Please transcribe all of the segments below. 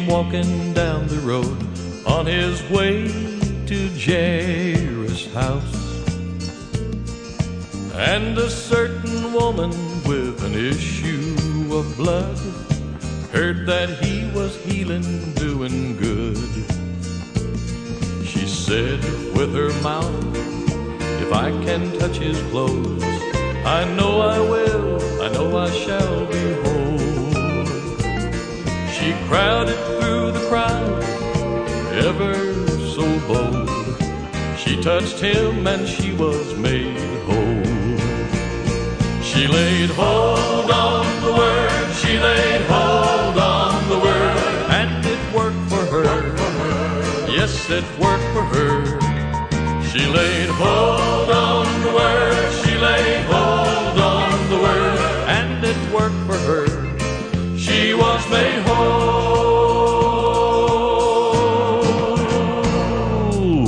Came walking down the road on his way to Jairus' house. And a certain woman with an issue of blood heard that he was healing, doing good. She said with her mouth, If I can touch his clothes, I know I will, I know I shall be whole. Crowded through the crowd, ever so bold. She touched him and she was made whole. She laid hold on the word, she laid hold on the word, and it worked for her. Yes, it worked for her. She laid hold on the word, she laid hold on the word, and it worked for her. Was made whole.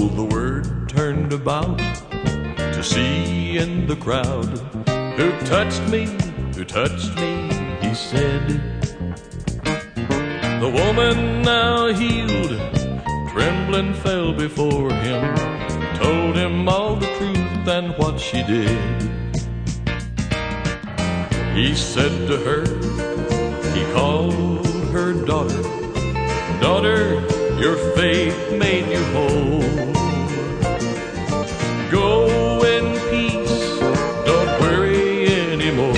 The word turned about to see in the crowd who touched me, who touched me, he said. The woman now healed, trembling fell before him, told him all the truth and what she did. He said to her, he called her daughter, Daughter, your faith made you whole. Go in peace, don't worry anymore.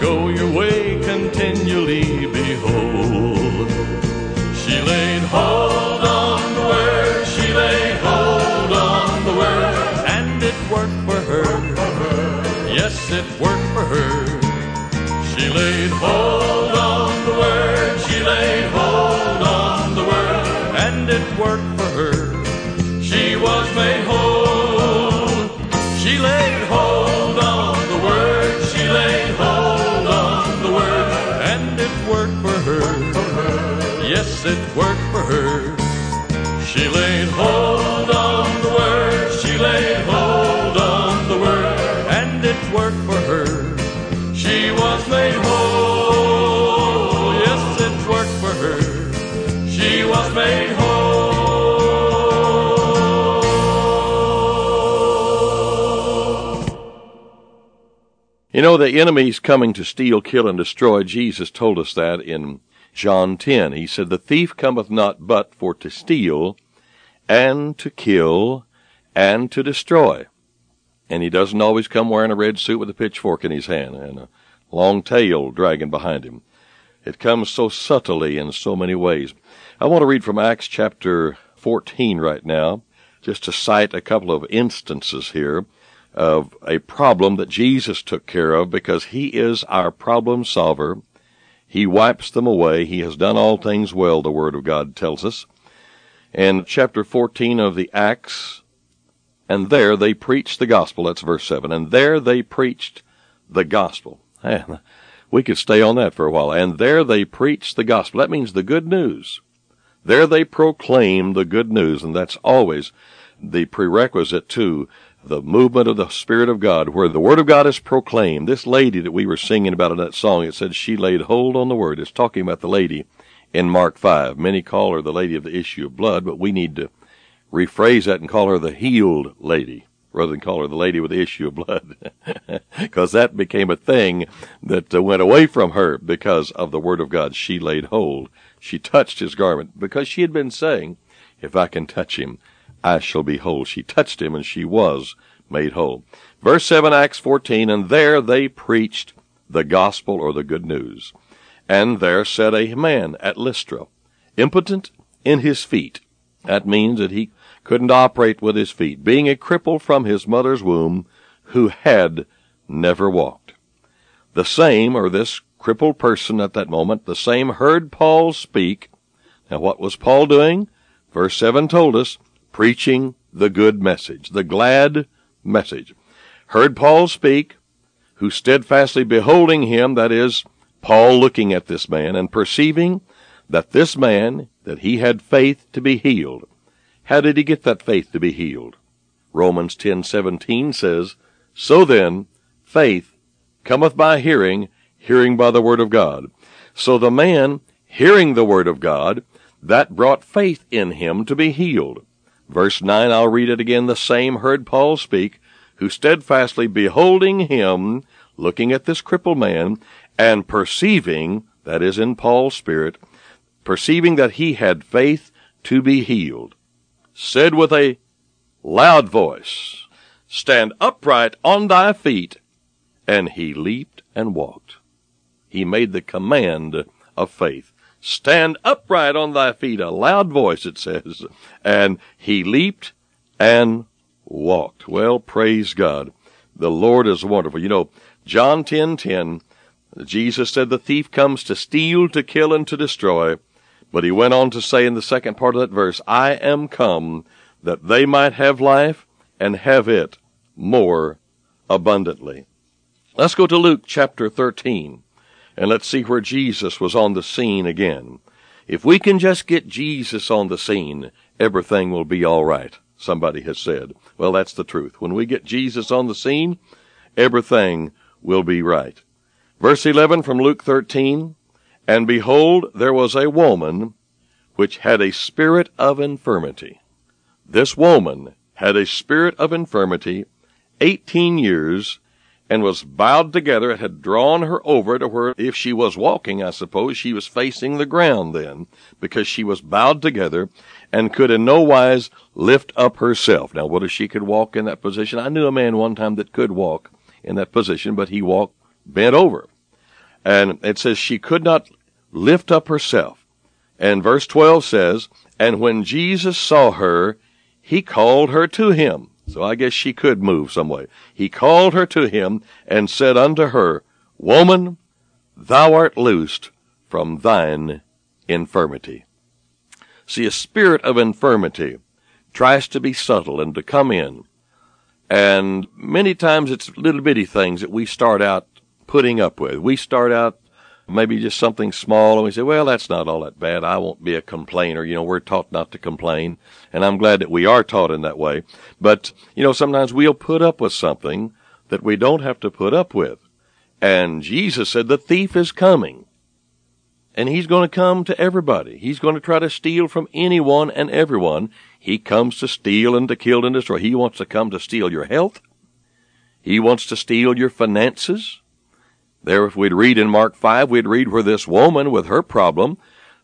Go your way, continually behold. She laid hold on the word, she laid hold on the word, and it worked for her. Yes, it worked for her. She laid hold It worked for her. She laid hold on the word, she laid hold on the word, and it worked for her. She was made whole. Yes, it worked for her. She was made whole. You know, the enemy's coming to steal, kill, and destroy. Jesus told us that in John 10. He said, The thief cometh not but for to steal, and to kill, and to destroy. And he doesn't always come wearing a red suit with a pitchfork in his hand and a long tail dragging behind him. It comes so subtly in so many ways. I want to read from Acts chapter 14 right now, just to cite a couple of instances here of a problem that Jesus took care of because he is our problem solver. He wipes them away. He has done all things well, the Word of God tells us. And chapter 14 of the Acts, and there they preached the gospel. That's verse 7. And there they preached the gospel. We could stay on that for a while. And there they preached the gospel. That means the good news. There they proclaimed the good news, and that's always the prerequisite to the movement of the Spirit of God, where the Word of God is proclaimed. This lady that we were singing about in that song, it said she laid hold on the Word. It's talking about the lady in Mark 5. Many call her the lady of the issue of blood, but we need to rephrase that and call her the healed lady rather than call her the lady with the issue of blood. Because that became a thing that uh, went away from her because of the Word of God. She laid hold. She touched his garment because she had been saying, If I can touch him, I shall be whole. She touched him and she was made whole. Verse 7, Acts 14, and there they preached the gospel or the good news. And there sat a man at Lystra, impotent in his feet. That means that he couldn't operate with his feet, being a cripple from his mother's womb who had never walked. The same, or this crippled person at that moment, the same heard Paul speak. Now what was Paul doing? Verse 7 told us, preaching the good message, the glad message. Heard Paul speak, who steadfastly beholding him, that is, Paul looking at this man and perceiving that this man, that he had faith to be healed. How did he get that faith to be healed? Romans 10:17 says, "So then, faith cometh by hearing, hearing by the word of God." So the man hearing the word of God, that brought faith in him to be healed. Verse 9, I'll read it again. The same heard Paul speak, who steadfastly beholding him, looking at this crippled man, and perceiving, that is in Paul's spirit, perceiving that he had faith to be healed, said with a loud voice, Stand upright on thy feet. And he leaped and walked. He made the command of faith. Stand upright on thy feet, a loud voice, it says. And he leaped and walked. Well, praise God. The Lord is wonderful. You know, John 10:10, 10, 10, Jesus said the thief comes to steal, to kill, and to destroy. But he went on to say in the second part of that verse, I am come that they might have life and have it more abundantly. Let's go to Luke chapter 13 and let's see where Jesus was on the scene again. If we can just get Jesus on the scene, everything will be all right, somebody has said. Well, that's the truth. When we get Jesus on the scene, everything will be right. Verse 11 from Luke 13, And behold, there was a woman which had a spirit of infirmity. This woman had a spirit of infirmity eighteen years, and was bowed together. It had drawn her over to where, if she was walking, I suppose, she was facing the ground then, because she was bowed together and could in no wise lift up herself. Now, what if she could walk in that position? I knew a man one time that could walk in that position, but he walked bent over. And it says she could not lift up herself. And verse 12 says, And when Jesus saw her, he called her to him. So I guess she could move some way. He called her to him and said unto her, Woman, thou art loosed from thine infirmity. See, a spirit of infirmity tries to be subtle and to come in. And many times it's little bitty things that we start out putting up with. We start out maybe just something small and we say, well, that's not all that bad. I won't be a complainer. You know, we're taught not to complain. And I'm glad that we are taught in that way. But, you know, sometimes we'll put up with something that we don't have to put up with. And Jesus said the thief is coming. And he's going to come to everybody. He's going to try to steal from anyone and everyone. He comes to steal and to kill and destroy. He wants to come to steal your health. He wants to steal your finances. There, if we'd read in Mark 5, we'd read where this woman with her problem,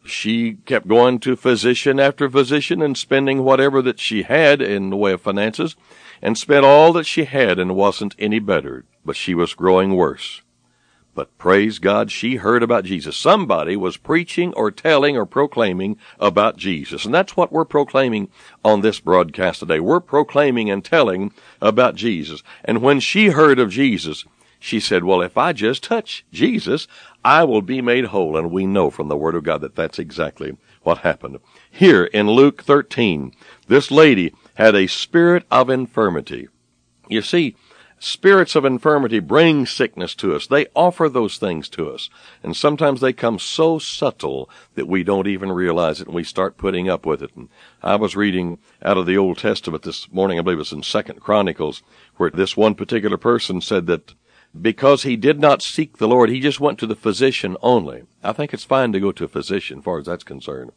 she kept going to physician after physician and spending whatever that she had in the way of finances and spent all that she had and wasn't any better, but she was growing worse. But praise God, she heard about Jesus. Somebody was preaching or telling or proclaiming about Jesus. And that's what we're proclaiming on this broadcast today. We're proclaiming and telling about Jesus. And when she heard of Jesus, she said, Well, if I just touch Jesus, I will be made whole. And we know from the Word of God that that's exactly what happened. Here in Luke 13, this lady had a spirit of infirmity. You see, spirits of infirmity bring sickness to us. They offer those things to us. And sometimes they come so subtle that we don't even realize it and we start putting up with it. And I was reading out of the Old Testament this morning, I believe it's in Second Chronicles, where this one particular person said that because he did not seek the Lord, he just went to the physician only. I think it's fine to go to a physician as far as that's concerned.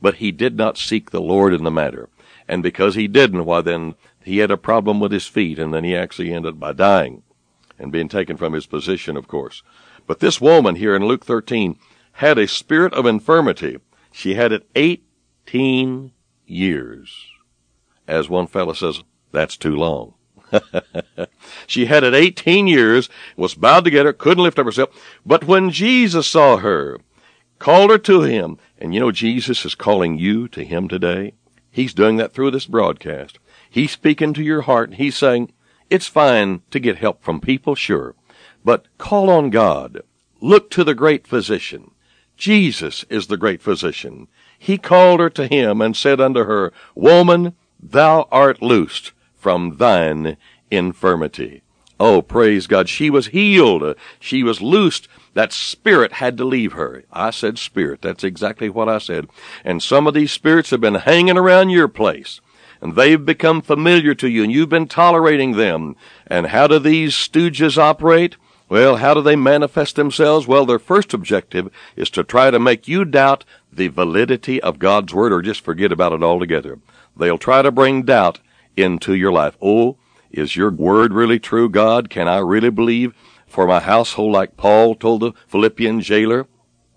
But he did not seek the Lord in the matter. And because he didn't, why then he had a problem with his feet and then he actually ended by dying and being taken from his position, of course. But this woman here in Luke 13 had a spirit of infirmity. She had it 18 years. As one fellow says, that's too long. she had it 18 years, was bowed together, couldn't lift up herself. But when Jesus saw her, called her to him. And you know, Jesus is calling you to him today. He's doing that through this broadcast. He's speaking to your heart. He's saying, it's fine to get help from people, sure, but call on God. Look to the great physician. Jesus is the great physician. He called her to him and said unto her, Woman, thou art loosed from thine infirmity. Oh, praise God. She was healed. She was loosed. That spirit had to leave her. I said spirit. That's exactly what I said. And some of these spirits have been hanging around your place. And they've become familiar to you and you've been tolerating them. And how do these stooges operate? Well, how do they manifest themselves? Well, their first objective is to try to make you doubt the validity of God's Word or just forget about it altogether. They'll try to bring doubt into your life. Oh, is your Word really true, God? Can I really believe for my household like Paul told the Philippian jailer?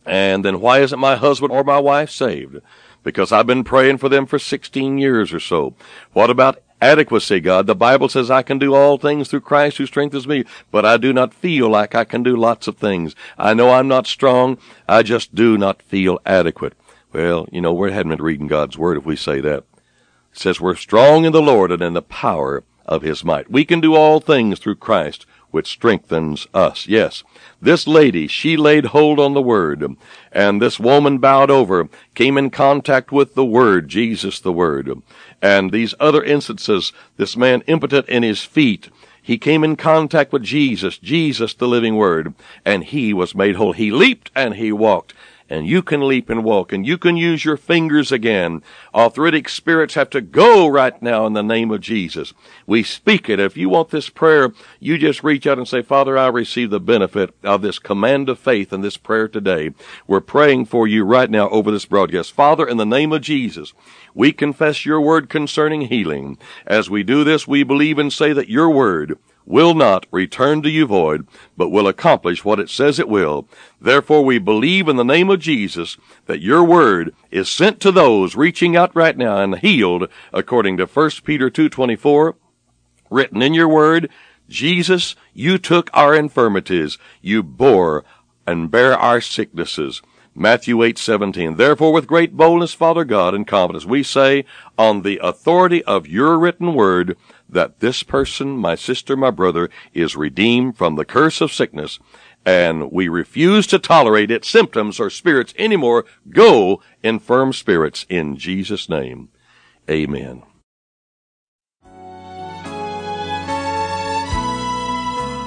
And then why isn't my husband or my wife saved? Because I've been praying for them for 16 years or so. What about adequacy, God. The Bible says I can do all things through Christ who strengthens me, but I do not feel like I can do lots of things. I know I'm not strong. I just do not feel adequate. Well, you know, we're heading been reading God's Word if we say that. Says we're strong in the Lord and in the power of His might. We can do all things through Christ which strengthens us. Yes, this lady, she laid hold on the Word, and this woman bowed over, came in contact with the Word, Jesus the Word. And these other instances, this man impotent in his feet, he came in contact with Jesus, Jesus the living Word, and he was made whole. He leaped and he walked and you can leap and walk and you can use your fingers again. Arthritic spirits have to go right now in the name of Jesus. We speak it. If you want this prayer, you just reach out and say, Father, I receive the benefit of this command of faith and this prayer today. We're praying for you right now over this broadcast. Father, in the name of Jesus, we confess your word concerning healing. As we do this, we believe and say that your word will not return to you void, but will accomplish what it says it will. Therefore we believe in the name of Jesus that your word is sent to those reaching out right now and healed according to 1 Peter 2.24, written in your word, Jesus, you took our infirmities, you bore and bear our sicknesses. Matthew 8:17. Therefore with great boldness, Father God, and confidence, we say, on the authority of your written word, that this person, my sister, my brother, is redeemed from the curse of sickness, and we refuse to tolerate its symptoms or spirits anymore. Go, infirm spirits, in Jesus' name. Amen.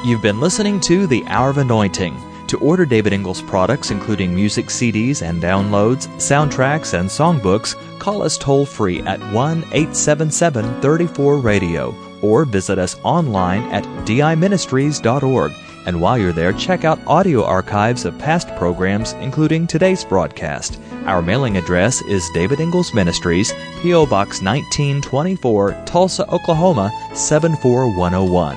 You've been listening to The Hour of Anointing. To order David Ingles products, including music CDs and downloads, soundtracks, and songbooks, call us toll free at 1 877 34 Radio or visit us online at diministries.org. And while you're there, check out audio archives of past programs, including today's broadcast. Our mailing address is David Ingles Ministries, P.O. Box 1924, Tulsa, Oklahoma 74101.